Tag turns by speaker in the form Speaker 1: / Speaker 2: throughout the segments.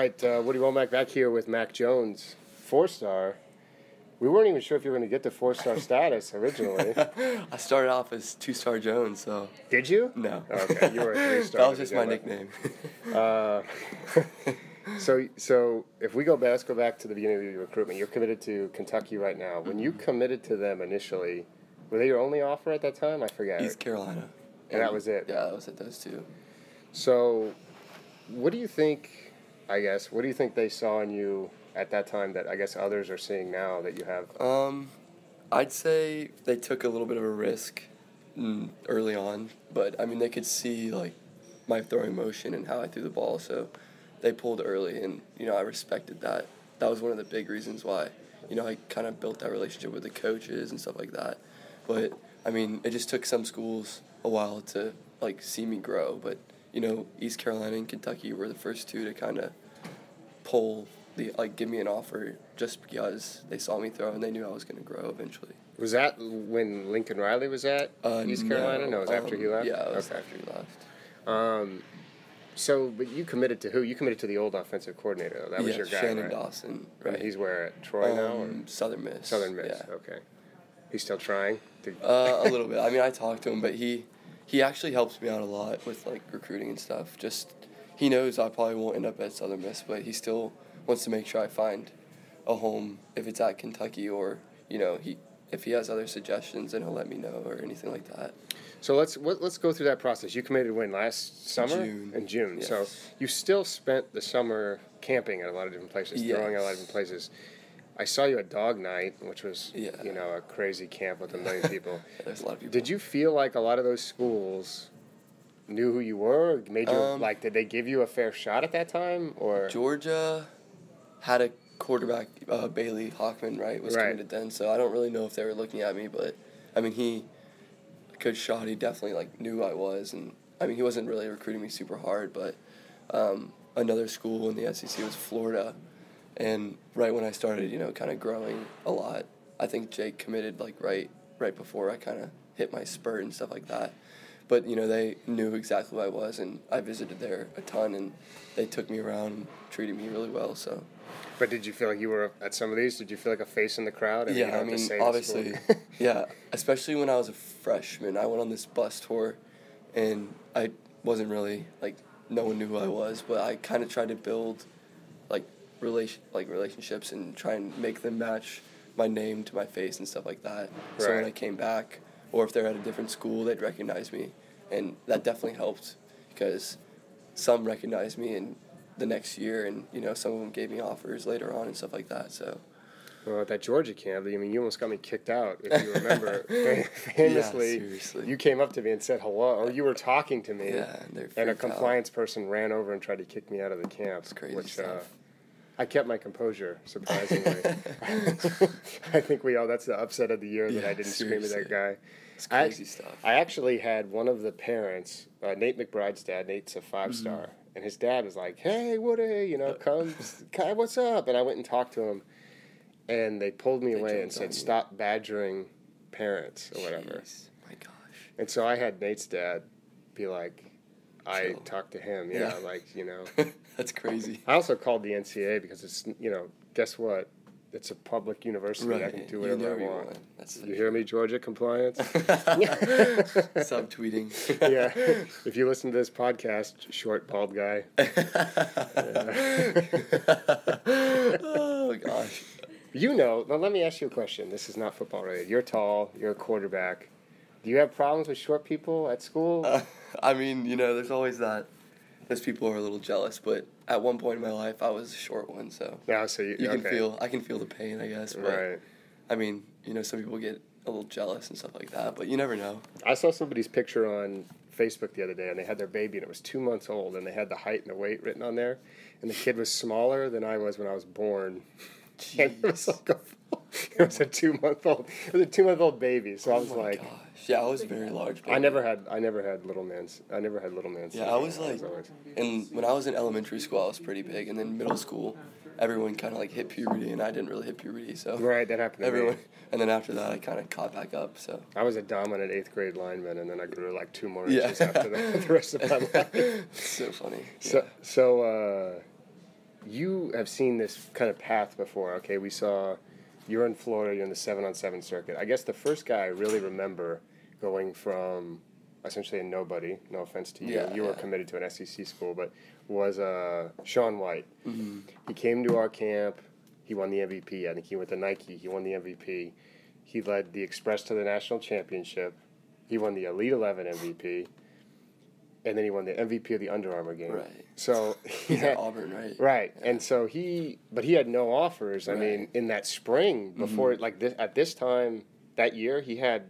Speaker 1: right, uh, Woody Wommack back here with Mac Jones, four star. We weren't even sure if you were going to get to four star status originally.
Speaker 2: I started off as two star Jones, so
Speaker 1: Did you?
Speaker 2: no.
Speaker 1: Okay, you were a three star.
Speaker 2: that was just my nickname.
Speaker 1: Uh, so, so if we go back, let's go back to the beginning of your recruitment. You're committed to Kentucky right now. When you committed to them initially, were they your only offer at that time? I forget.
Speaker 2: East Carolina.
Speaker 1: And that was it?
Speaker 2: Yeah, that was it. Those two.
Speaker 1: So, what do you think? I guess what do you think they saw in you at that time that I guess others are seeing now that you have?
Speaker 2: Um, I'd say they took a little bit of a risk early on, but I mean they could see like my throwing motion and how I threw the ball, so they pulled early, and you know I respected that. That was one of the big reasons why you know I kind of built that relationship with the coaches and stuff like that. But I mean, it just took some schools a while to like see me grow, but you know East Carolina and Kentucky were the first two to kind of pull the like give me an offer just because they saw me throw and they knew I was going to grow eventually.
Speaker 1: Was that when Lincoln Riley was at
Speaker 2: Uh,
Speaker 1: East Carolina? No, it was after
Speaker 2: um,
Speaker 1: he left.
Speaker 2: Yeah, it was
Speaker 1: okay.
Speaker 2: after he left.
Speaker 1: Um, so, but you committed to who? You committed to the old offensive coordinator. Though. That was
Speaker 2: yeah,
Speaker 1: your guy,
Speaker 2: Shannon
Speaker 1: right?
Speaker 2: Dawson,
Speaker 1: And
Speaker 2: right?
Speaker 1: he's where at Troy now or
Speaker 2: Um, Southern Miss.
Speaker 1: Southern Miss?
Speaker 2: Yeah.
Speaker 1: Okay. He's still trying. To,
Speaker 2: Uh, a little bit. I mean, I talked to him, but he he actually helps me out a lot with like recruiting and stuff. Just he knows I probably won't end up at Southern Miss, but he still wants to make sure I find a home if it's at Kentucky or you know he if he has other suggestions, then he'll let me know or anything like that.
Speaker 1: So let's what, let's go through that process. You committed when last summer
Speaker 2: June.
Speaker 1: in June. So you still spent the summer camping at a lot of different places, throwing at a lot of different places. I saw you at Dog Night, which was
Speaker 2: Yeah.
Speaker 1: you know a crazy camp with a million people.
Speaker 2: There's a lot of people.
Speaker 1: Did you feel like a lot of those schools knew who you were? Made you
Speaker 2: Um,
Speaker 1: like? Did they give you a fair shot at that time, or
Speaker 2: Georgia had a quarterback, uh, Bailey Hockman, right, was
Speaker 1: Right.
Speaker 2: committed then. So I don't really know if they were looking at me, but I mean, he, Coach He definitely like knew who I was, and I mean, he wasn't really recruiting me super hard, but um, another school in the SEC was Florida, and right when I started, you know, kind of growing a lot, I think Jake committed like right right before I kind of hit my spurt and stuff like that. But you know they knew exactly who I was, and I visited there a ton, and they took me around and treated me really well. So
Speaker 1: But did you feel like you were at some of these? Did you feel like a face in the crowd? and you
Speaker 2: yeah,
Speaker 1: don't
Speaker 2: I mean obviously, yeah. Especially when I was a freshman, I went on this bus tour, and I wasn't really like no one knew who I was, but I kind of tried to build like relation like relationships and try and make them match my name to my face and stuff like that. So when I came back, or if they're at a different school, they'd recognize me, and that definitely helped because some recognized me in the next year, and you know some of them gave me offers later on and stuff like that. So.
Speaker 1: Well, at that Georgia camp, I mean, you almost got me kicked out. If you remember, famously,
Speaker 2: seriously.
Speaker 1: you came up to me and said hello, or you were talking to me,
Speaker 2: Yeah, and
Speaker 1: and a
Speaker 2: freaked out.
Speaker 1: compliance person ran over and tried to kick me out of the camp.
Speaker 2: It's crazy
Speaker 1: which uh,
Speaker 2: stuff.
Speaker 1: I kept my composure, surprisingly. I think we all, that's the upset of the year that
Speaker 2: Yeah,
Speaker 1: I didn't scream at that guy.
Speaker 2: It's
Speaker 1: I-
Speaker 2: crazy stuff.
Speaker 1: I actually had one of the parents, uh, Nate McBride's dad. Nate's a five
Speaker 2: Mm-hmm.
Speaker 1: star, and his dad was like, "Hey, Woody, you know, come, Kai, what's up?" And I went and talked to him, and they pulled me
Speaker 2: They
Speaker 1: away and said. "Stop badgering parents or whatever."
Speaker 2: Jeez, my gosh.
Speaker 1: And so I had Nate's dad be like, "I
Speaker 2: Chill.
Speaker 1: talked to him, yeah,
Speaker 2: Yeah.
Speaker 1: like you know."
Speaker 2: That's crazy.
Speaker 1: I also called the NCAA because it's you know, guess what? It's a public university. I can do
Speaker 2: you
Speaker 1: whatever
Speaker 2: know
Speaker 1: I want.
Speaker 2: want. That's
Speaker 1: You hear me, Georgia compliance?
Speaker 2: Subtweeting.
Speaker 1: yeah. If you listen to this podcast, short bald guy.
Speaker 2: oh gosh.
Speaker 1: You know. Now let me ask you a question. This is not football related. You're tall. You're a quarterback. Do you have problems with short people at school?
Speaker 2: Uh, I mean, you know, there's always that. Those people are a little jealous, but at one point in my life, I was a short one, so
Speaker 1: yeah, so you,
Speaker 2: you can
Speaker 1: okay.
Speaker 2: feel. I can feel the pain, I guess. But
Speaker 1: Right.
Speaker 2: I mean, you know, some people get a little jealous and stuff like that, but you never know.
Speaker 1: I saw somebody's picture on Facebook the other day, and they had their baby, and it was two months old, and they had the height and the weight written on there, and the kid was smaller than I was when I was born. And it was like a, it was a two month old, it was a two month old baby. So I was
Speaker 2: oh my
Speaker 1: like,
Speaker 2: gosh. Yeah, I was very large.
Speaker 1: I never had, I never had little man's, I never had little man's.
Speaker 2: Yeah, I was like, and when I was in elementary school, I was pretty big, and then middle school, everyone kind of like hit puberty, and I didn't really hit puberty, so
Speaker 1: right, that happened to
Speaker 2: everyone.
Speaker 1: me.
Speaker 2: And then after that, I kind of caught back up. So
Speaker 1: I was a dominant eighth grade lineman, and then I grew like two more
Speaker 2: Yeah.
Speaker 1: inches after that the rest of my life.
Speaker 2: so funny.
Speaker 1: So, so uh, you have seen this kind of path before. Okay, we saw you're in Florida, you're in the seven on seven circuit. I guess the first guy I really remember going from essentially a nobody. No offense to you,
Speaker 2: Yeah,
Speaker 1: you were
Speaker 2: yeah.
Speaker 1: committed to an SEC school, but was uh, Sean White.
Speaker 2: Mm-hmm.
Speaker 1: He came to our camp. He won the MVP. I think he went to Nike. He won the MVP. He led the Express to the national championship. He won the Elite Eleven MVP, and then he won the MVP of the Under Armour game.
Speaker 2: Right.
Speaker 1: So
Speaker 2: He's
Speaker 1: had,
Speaker 2: at Auburn, right?
Speaker 1: right, and so he, but he had no offers. I mean,
Speaker 2: Right. Mm-hmm.
Speaker 1: in that spring before, like this at this time that year, he had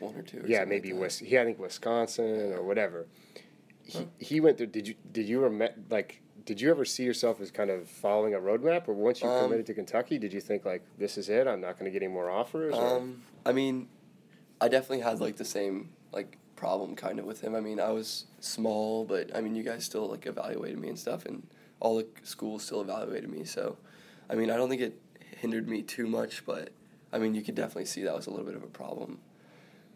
Speaker 2: One or two. Or
Speaker 1: yeah maybe
Speaker 2: like.
Speaker 1: Wis- he had, I think Wisconsin or whatever. He, he went through. Did you did you ever like? Did you ever see yourself as kind of following a roadmap, or once you
Speaker 2: Um,
Speaker 1: committed to Kentucky, did you think like this is it? I'm not going to get any more offers. or-
Speaker 2: Um, I mean, I definitely had like the same like problem kind of with him. I mean, I was small, but I mean, you guys still like evaluated me and stuff, and all the schools still evaluated me. So, I mean, I don't think it hindered me too much, but I mean, you could definitely see that was a little bit of a problem.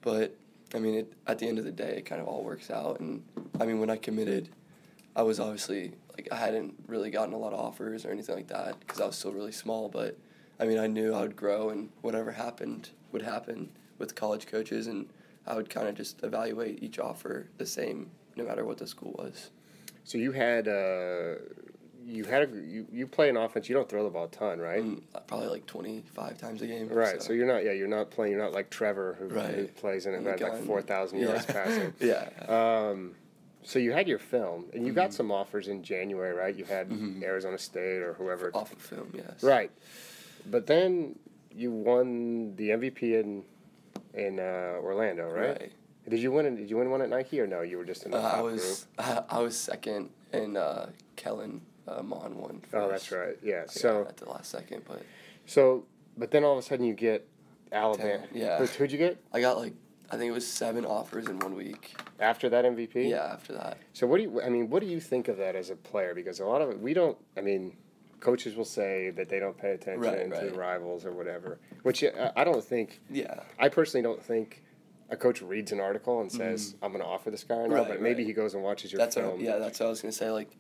Speaker 2: But I mean, it, at the end of the day, it kind of all works out. And I mean, when I committed, I was obviously like I hadn't really gotten a lot of offers or anything like that because I was still really small. But I mean, I knew I would grow, and whatever happened would happen with college coaches, and I would kind of just evaluate each offer the same, no matter what the school was.
Speaker 1: so you had uh, you had a, you you play an offense. You don't throw the ball a ton, right?
Speaker 2: Mm, Probably like twenty five times a game.
Speaker 1: Right. So. you're not yeah you're not playing. You're not like Trevor who, who plays in it had like four thousand
Speaker 2: yeah.
Speaker 1: yards passing.
Speaker 2: yeah.
Speaker 1: Um, so you had your film, and you got
Speaker 2: Mhm.
Speaker 1: some offers in January, right? You had
Speaker 2: Mhm.
Speaker 1: Arizona State or whoever,
Speaker 2: Off of film, yes.
Speaker 1: right? But then you won the MVP in in uh, Orlando, right?
Speaker 2: Right.
Speaker 1: Did you win? Did you win one at Nike or no? You were just in the
Speaker 2: Uh,
Speaker 1: top
Speaker 2: I was I was second, and uh, Kellen uh, Mond won.
Speaker 1: group. Oh, that's right. Yeah. So
Speaker 2: at the last second, but
Speaker 1: so, but then all of a sudden you get Alabama.
Speaker 2: Ten, yeah.
Speaker 1: Who- Who'd you get
Speaker 2: I got like I think it was seven offers in one week.
Speaker 1: after that MVP?
Speaker 2: Yeah, after that.
Speaker 1: So what do you? I mean, what do you think of that as a player? Because a lot of it, we don't. I mean, coaches will say that they don't pay attention
Speaker 2: Right,
Speaker 1: to
Speaker 2: right.
Speaker 1: rivals or whatever. Which uh, I don't think.
Speaker 2: Yeah.
Speaker 1: I personally don't think a coach reads an article and says, "I'm going to offer this guy." No,
Speaker 2: Mm-hmm.
Speaker 1: But maybe
Speaker 2: right.
Speaker 1: he goes and watches your
Speaker 2: that's
Speaker 1: film.
Speaker 2: what, yeah, that's what I was gonna say. Like,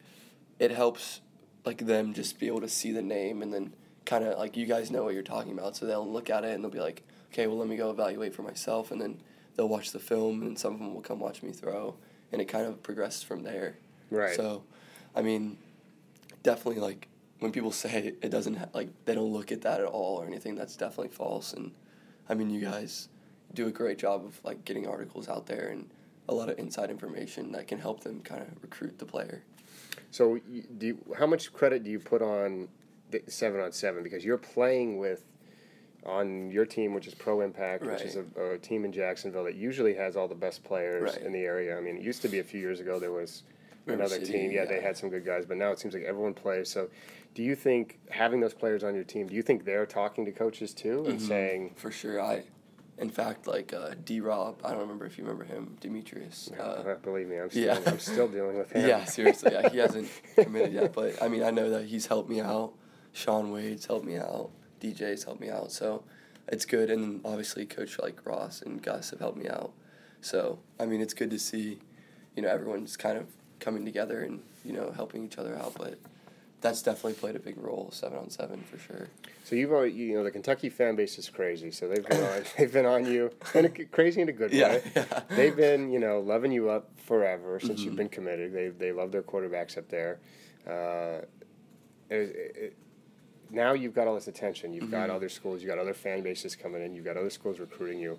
Speaker 2: it helps like them just be able to see the name and then kind of like you guys know what you're talking about, so they'll look at it and they'll be like, okay, well let me go evaluate for myself, and then they'll watch the film and some of them will come watch me throw, and it kind of progresses from there.
Speaker 1: Right.
Speaker 2: So, I mean, definitely like when people say it doesn't ha- like they don't look at that at all or anything, that's definitely false. And I mean, you guys do a great job of like getting articles out there and a lot of inside information that can help them kind of recruit the player.
Speaker 1: So, do you, how much credit do you put on the seven on seven? Because you're playing with on your team, which is Pro Impact, which is a, a team in Jacksonville that usually has all the best players
Speaker 2: Right.
Speaker 1: in the area. I mean, it used to be a few years ago there was
Speaker 2: River
Speaker 1: another
Speaker 2: City,
Speaker 1: team. Yeah, they had some good guys, but now it seems like everyone plays. So, do you think having those players on your team? Do you think they're talking to coaches too and
Speaker 2: Mhm.
Speaker 1: saying,
Speaker 2: For sure, I. In fact, like uh, D. Rob, I don't remember if you remember him, Demetrius. Uh,
Speaker 1: "Uh, "Believe me, I'm still,
Speaker 2: yeah.
Speaker 1: I'm still dealing with him."
Speaker 2: Yeah, seriously. Yeah, he hasn't committed yet, but I mean, I know that he's helped me out. Sean Wade's helped me out. DJ's helped me out. So it's good. And obviously, Coach like Ross and Gus have helped me out. So I mean, it's good to see, you know, everyone's kind of coming together and you know helping each other out. But that's definitely played a big role, seven on seven for sure.
Speaker 1: So you've already, you know, the Kentucky fan base is crazy. So they've been on, they've been on you, and crazy in a good
Speaker 2: Yeah,
Speaker 1: way.
Speaker 2: yeah.
Speaker 1: They've been, you know, loving you up forever since you've
Speaker 2: Mhm.
Speaker 1: been committed. They they love their quarterbacks up there. Uh, it, it, now you've got all this attention. You've got
Speaker 2: Mhm.
Speaker 1: other schools. You've got other fan bases coming in. You've got other schools recruiting you.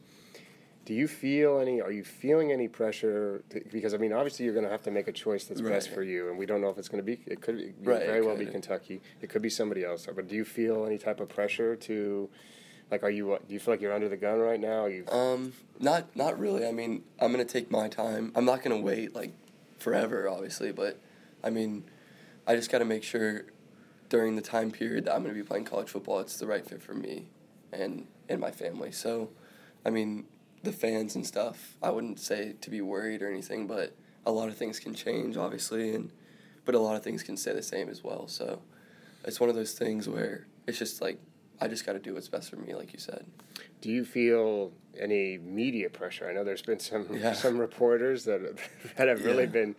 Speaker 1: Do you feel any? Are you feeling any pressure? To, because I mean, obviously, you're going to have to make a choice that's best for you, and we don't know if it's going to be. It could be,
Speaker 2: Right,
Speaker 1: very well be. Kentucky. It could be somebody else. But do you feel any type of pressure to, like, are you? Do you feel like you're under the gun right now? Are you?
Speaker 2: Um, not not really. I mean, I'm gonna take my time. I'm not gonna wait like forever, obviously, but I mean, I just gotta make sure during the time period that I'm gonna be playing college football, it's the right fit for me and and my family. So, I mean, the fans and stuff. I wouldn't say to be worried or anything, but a lot of things can change, obviously, and but a lot of things can stay the same as well. So, it's one of those things where it's just like I just got to do what's best for me, like you said.
Speaker 1: Do you feel any media pressure? I know there's been some
Speaker 2: Yeah.
Speaker 1: some reporters that that have really
Speaker 2: Yeah.
Speaker 1: been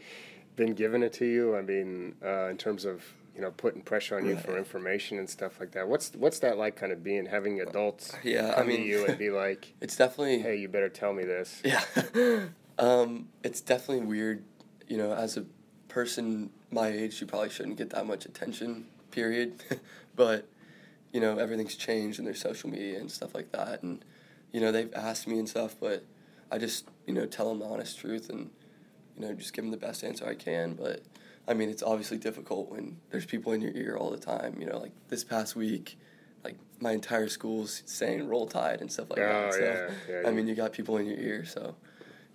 Speaker 1: been giving it to you. I mean, uh, in terms of you know putting pressure on you for information and stuff like that. What's what's that like? Kind of being having adults
Speaker 2: Yeah, I
Speaker 1: come
Speaker 2: mean-
Speaker 1: to you and be like,
Speaker 2: It's definitely
Speaker 1: "Hey, you better tell me this."
Speaker 2: Yeah. um, it's definitely weird, you know, as a person my age, you probably shouldn't get that much attention, period. but, you know, everything's changed and there's social media and stuff like that. And, you know, they've asked me and stuff, but I just, you know, tell them the honest truth and, you know, just give them the best answer I can. But, I mean, it's obviously difficult when there's people in your ear all the time. You know, like this past week, like my entire school's saying roll tide and stuff like
Speaker 1: Oh,
Speaker 2: that. So,
Speaker 1: yeah, yeah,
Speaker 2: I mean, you got people in your ear, so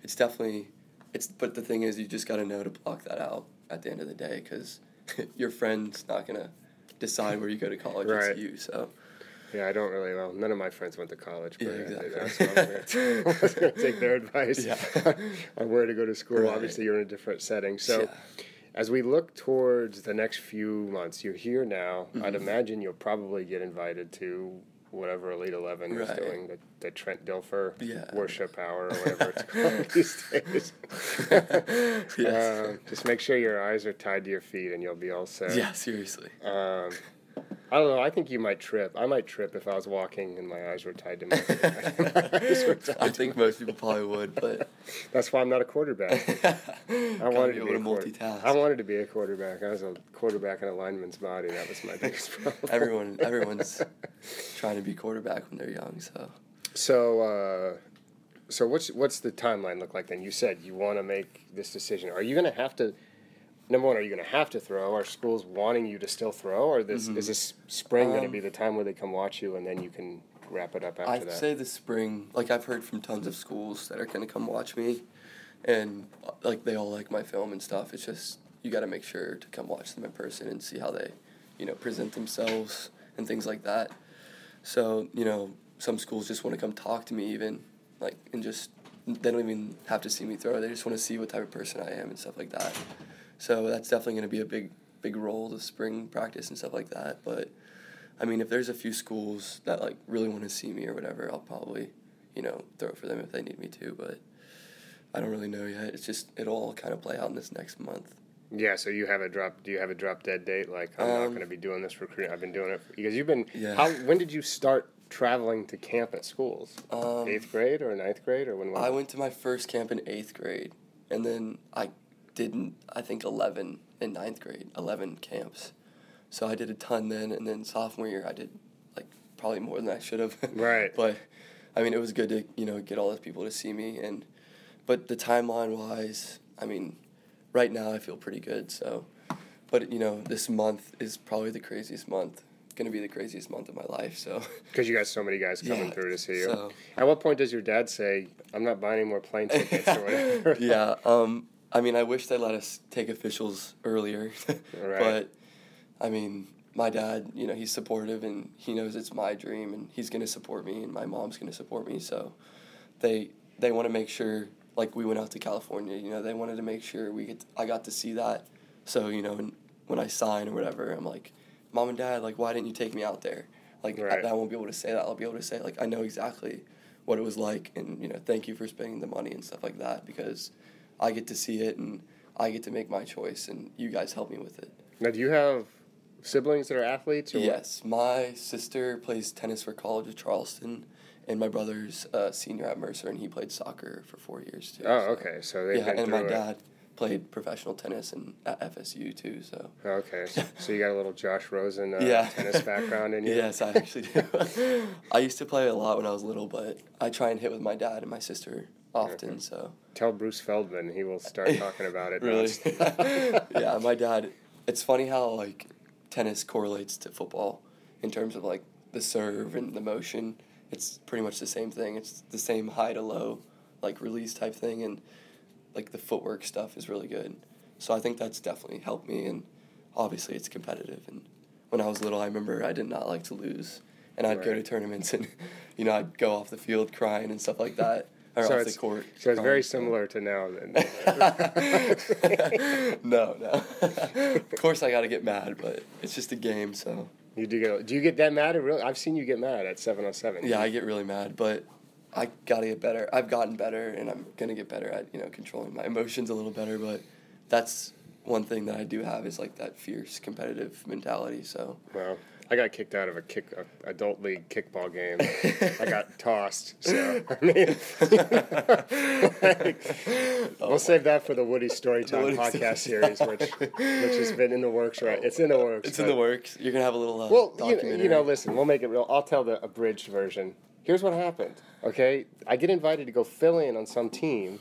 Speaker 2: it's definitely it's. But the thing is, you just got to know to block that out at the end of the day, because your friend's not gonna decide where you go to college.
Speaker 1: Right.
Speaker 2: It's you. So
Speaker 1: Yeah, I don't really. Well, none of my friends went to college, but
Speaker 2: Yeah,
Speaker 1: I-
Speaker 2: exactly.
Speaker 1: what I was going to take their advice
Speaker 2: Yeah.
Speaker 1: on where to go to school.
Speaker 2: Right.
Speaker 1: Obviously, you're in a different setting. So,
Speaker 2: Yeah.
Speaker 1: As we look towards the next few months, you're here now.
Speaker 2: Mm-hmm.
Speaker 1: I'd imagine you'll probably get invited to whatever Elite Eleven is doing, the, the Trent Dilfer
Speaker 2: Yeah.
Speaker 1: Worship Hour or whatever it's called these days.
Speaker 2: Yes.
Speaker 1: Um, just make sure your eyes are tied to your feet, and you'll be all set.
Speaker 2: yeah, seriously.
Speaker 1: Um, I don't know. I think you might trip. I might trip if I was walking and my eyes were tied to my. my eyes were tied
Speaker 2: I think most people probably would, but
Speaker 1: That's why I'm not a quarterback. I wanted to be a quarter-
Speaker 2: multitask.
Speaker 1: I wanted to be a quarterback. I was a quarterback in a lineman's body. That was my biggest problem.
Speaker 2: everyone everyone's trying to be quarterback when they're young. So
Speaker 1: So, uh, so what's what's the timeline look like then? You said you want to make this decision. Are you going to have to? Number one, are you going to have to throw? Are schools wanting you to still throw, or this is this spring going to
Speaker 2: Um,
Speaker 1: be the time where they come watch you and then you can wrap it up after
Speaker 2: I'd
Speaker 1: that?
Speaker 2: say the spring, like I've heard from tons of schools that are gonna come watch me, and like they all like my film and stuff. It's just you got to make sure to come watch them in person and see how they, you know, present themselves and things like that. So you know, some schools just want to come talk to me even, like and just they don't even have to see me throw. They just want to see what type of person I am and stuff like that. So that's definitely gonna be a big big role the spring practice and stuff like that. But I mean, if there's a few schools that like really want to see me or whatever, I'll probably, you know, throw it for them if they need me to. But I don't really know yet. It's just it'll all kind of play out in this next month.
Speaker 1: Yeah, so you have a drop. Do you have a drop dead date? Like I'm not
Speaker 2: Um,
Speaker 1: going to be doing this recruiting. I've been doing it for, because you've been.
Speaker 2: Yeah.
Speaker 1: How? When did you start traveling to camp at schools?
Speaker 2: Um,
Speaker 1: Eighth grade or ninth grade or when?
Speaker 2: I went to my first camp in eighth grade, and then I didn't. I think eleven in ninth grade, eleven camps. So I did a ton then, and then sophomore year I did like probably more than I should have.
Speaker 1: Right.
Speaker 2: but I mean, it was good to you know get all those people to see me, and but the timeline wise, I mean, right now I feel pretty good. So, but you know, this month is probably the craziest month. Gonna be the craziest month of my life. So.
Speaker 1: Because you got so many guys coming
Speaker 2: Yeah,
Speaker 1: through to see you.
Speaker 2: so-
Speaker 1: At what point does your dad say, "I'm not buying any more plane tickets"? or whatever?
Speaker 2: yeah. Um. I mean, I wish they let us take officials earlier,
Speaker 1: Right.
Speaker 2: but I mean, my dad, you know, he's supportive and he knows it's my dream and he's gonna support me and my mom's gonna support me. So, they they want to make sure, like we went out to California, you know, they wanted to make sure we get I got to see that. So you know, and when I sign or whatever, I'm like, mom and dad, like, why didn't you take me out there? Like,
Speaker 1: Right.
Speaker 2: I, I won't be able to say that. I'll be able to say like I know exactly what it was like, and you know, thank you for spending the money and stuff like that because I get to see it and I get to make my choice, and you guys help me with it.
Speaker 1: Now, do you have siblings that are athletes? Or what?
Speaker 2: Yes, my sister plays tennis for College of Charleston, and my brother's a senior at Mercer, and he played soccer for four years too.
Speaker 1: Oh,
Speaker 2: so-
Speaker 1: okay. So they've
Speaker 2: Yeah, and my
Speaker 1: it.
Speaker 2: dad played professional tennis and at FSU too. So
Speaker 1: Okay, so, so you got a little Josh Rosen uh,
Speaker 2: Yeah.
Speaker 1: tennis background in you.
Speaker 2: yes, I actually do. I used to play a lot when I was little, but I try and hit with my dad and my sister often. Mm-hmm. So
Speaker 1: Tell Bruce Feldman he will start talking about it.
Speaker 2: really, yeah, my dad. It's funny how like tennis correlates to football in terms of like the serve and the motion. It's pretty much the same thing. It's the same high to low, like release type thing, and like the footwork stuff is really good. So I think that's definitely helped me, and obviously it's competitive. And when I was little, I remember I did not like to lose, and I'd go to tournaments, and you know I'd go off the field crying and stuff like that, or
Speaker 1: so
Speaker 2: off
Speaker 1: it's
Speaker 2: the court.
Speaker 1: so it's very
Speaker 2: oh,
Speaker 1: similar to now. Then.
Speaker 2: no, no. of course, I got to get mad, but it's just a game, so
Speaker 1: you do get do you get that mad? Or really, I've seen you get mad at seven on seven.
Speaker 2: yeah, I get really mad, but I got to get better. I've gotten better, and I'm gonna get better at you know controlling my emotions a little better. But that's one thing that I do have is like that fierce competitive mentality. So
Speaker 1: Well, I got kicked out of a kick a adult league kickball game. I got tossed. So I mean, like, we'll save that for the Woody Storytime podcast series, which which has been in the works. Right, it's in the works.
Speaker 2: it's in the works. You're gonna have a little uh,
Speaker 1: Well, you, you know, listen, we'll make it real. I'll tell the abridged version. Here's what happened. Okay, I get invited to go fill in on some team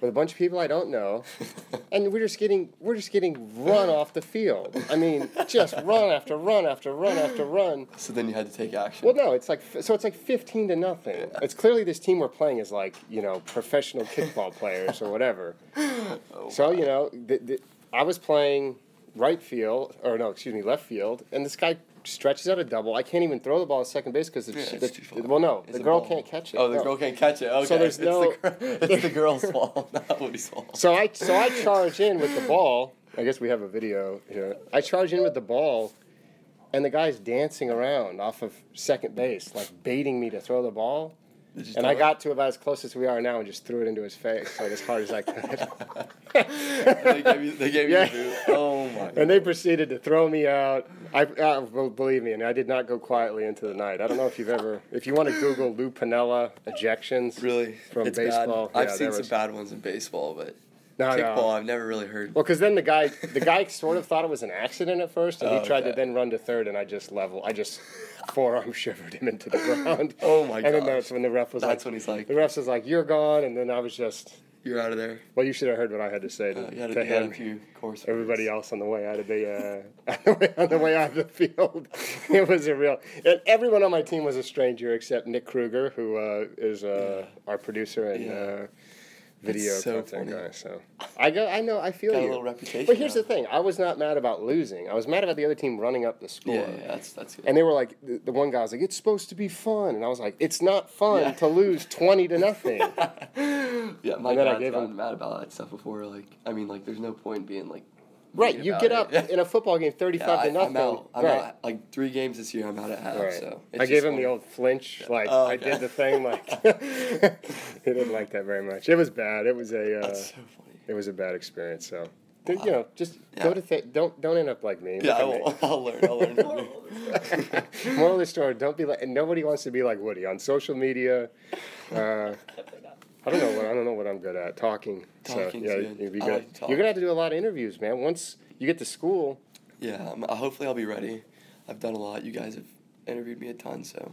Speaker 1: with a bunch of people I don't know, and we're just getting we're just getting run off the field. I mean, just run after run after run after run.
Speaker 2: So then you had to take action.
Speaker 1: Well, no, it's like so it's like fifteen to nothing. It's clearly this team we're playing is like you know professional kickball players or whatever. Oh, so you know, th th I was playing right field or no, excuse me, left field, and this guy stretches out a double. I can't even throw the ball at second base because
Speaker 2: Yeah,
Speaker 1: the,
Speaker 2: it's too far.
Speaker 1: well, no,
Speaker 2: It's
Speaker 1: the girl
Speaker 2: ball.
Speaker 1: can't catch it.
Speaker 2: Oh, the
Speaker 1: No.
Speaker 2: girl can't catch it. Okay, so
Speaker 1: there's
Speaker 2: it's
Speaker 1: no-
Speaker 2: The, it's the girl's fault, not Woody's fault.
Speaker 1: So I so I charge in with the ball. I guess we have a video here. I charge in with the ball, and the guy's dancing around off of second base, like baiting me to throw the ball. And I
Speaker 2: it?
Speaker 1: got to about as close as we are now and just threw it into his face, like as hard as I could.
Speaker 2: they gave you. They gave
Speaker 1: Yeah.
Speaker 2: you. the boot. Oh
Speaker 1: and they proceeded to throw me out. I uh, well, believe me, and I did not go quietly into the night. I don't know if you've ever, if you want to Google Lou Piniella ejections.
Speaker 2: Really?
Speaker 1: From
Speaker 2: it's
Speaker 1: baseball,
Speaker 2: Bad. I've
Speaker 1: yeah,
Speaker 2: seen some
Speaker 1: was-
Speaker 2: bad ones in baseball, but
Speaker 1: No,
Speaker 2: kickball
Speaker 1: no.
Speaker 2: I've never really heard.
Speaker 1: Well, because then the guy, the guy sort of thought it was an accident at first, and
Speaker 2: Oh,
Speaker 1: he tried to then run to third, and I just level, I just forearm shivered him into the ground.
Speaker 2: Oh my god.
Speaker 1: And then
Speaker 2: gosh.
Speaker 1: that's when the ref was
Speaker 2: That's
Speaker 1: like,
Speaker 2: when he's like,
Speaker 1: the ref was like, "You're gone," and then I was just,
Speaker 2: "You're out of there."
Speaker 1: well, you should have heard what I had to say to,
Speaker 2: Uh, you had, a,
Speaker 1: to
Speaker 2: you a
Speaker 1: him.
Speaker 2: few course.
Speaker 1: everybody
Speaker 2: words.
Speaker 1: else on the way out of the uh, on the way out of the field. it was a real. And everyone on my team was a stranger except Nick Kruger, who uh, is uh, our producer and
Speaker 2: Yeah.
Speaker 1: Video
Speaker 2: That's so
Speaker 1: content
Speaker 2: funny.
Speaker 1: guy. So I go. I know. I feel
Speaker 2: Got a
Speaker 1: you.
Speaker 2: little reputation.
Speaker 1: But here's
Speaker 2: now.
Speaker 1: the thing: I was not mad about losing. I was mad about the other team running up the score.
Speaker 2: Yeah, yeah, that's that's good.
Speaker 1: And they were like, the, the one guy was like, "It's supposed to be fun," and I was like, "It's not fun
Speaker 2: Yeah.
Speaker 1: to lose twenty to nothing."
Speaker 2: yeah, my
Speaker 1: and then I
Speaker 2: dad's
Speaker 1: gave
Speaker 2: gotten
Speaker 1: him-
Speaker 2: mad about that stuff before. Like, I mean, like, there's no point being like.
Speaker 1: Right? You get up
Speaker 2: Yeah.
Speaker 1: in a football game, thirty-five
Speaker 2: Yeah, I,
Speaker 1: to nothing.
Speaker 2: I'm out. I'm
Speaker 1: right.
Speaker 2: out. Like three games this year, I'm out at half.
Speaker 1: Right.
Speaker 2: So
Speaker 1: I gave him the old flinch, like
Speaker 2: Oh,
Speaker 1: I did the thing, like he didn't like that very much. It was bad. It was a uh,
Speaker 2: That's so funny.
Speaker 1: it was a bad experience. So th- you know, just go to th- don't don't end up like me.
Speaker 2: Yeah, I will. I'll learn. I'll learn
Speaker 1: Moral of the story: Don't be like. And nobody wants to be like Woody on social media. Uh, I don't know what I don't know what I'm good at talking.
Speaker 2: Talking's
Speaker 1: so yeah,
Speaker 2: good.
Speaker 1: you'd be good.
Speaker 2: like to talk.
Speaker 1: You're gonna have to do a lot of interviews, man. Once you get to school,
Speaker 2: Yeah, uh, hopefully I'll be ready. I've done a lot. You guys have interviewed me a ton, so.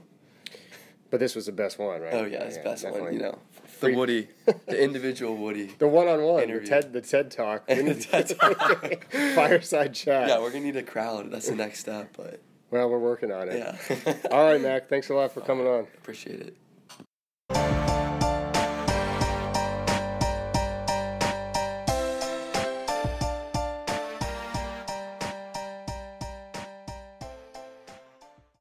Speaker 1: but this was the best one, right?
Speaker 2: Oh yeah, it's best one. You know, the Woody, the individual Woody.
Speaker 1: The one-on-one, the TED, the TED talk,
Speaker 2: the TED Talk.
Speaker 1: fireside chat.
Speaker 2: Yeah, we're gonna need a crowd. That's the next step, but
Speaker 1: Well, we're working on it.
Speaker 2: yeah.
Speaker 1: All right, Mac. Thanks a lot for coming on.
Speaker 2: Appreciate it.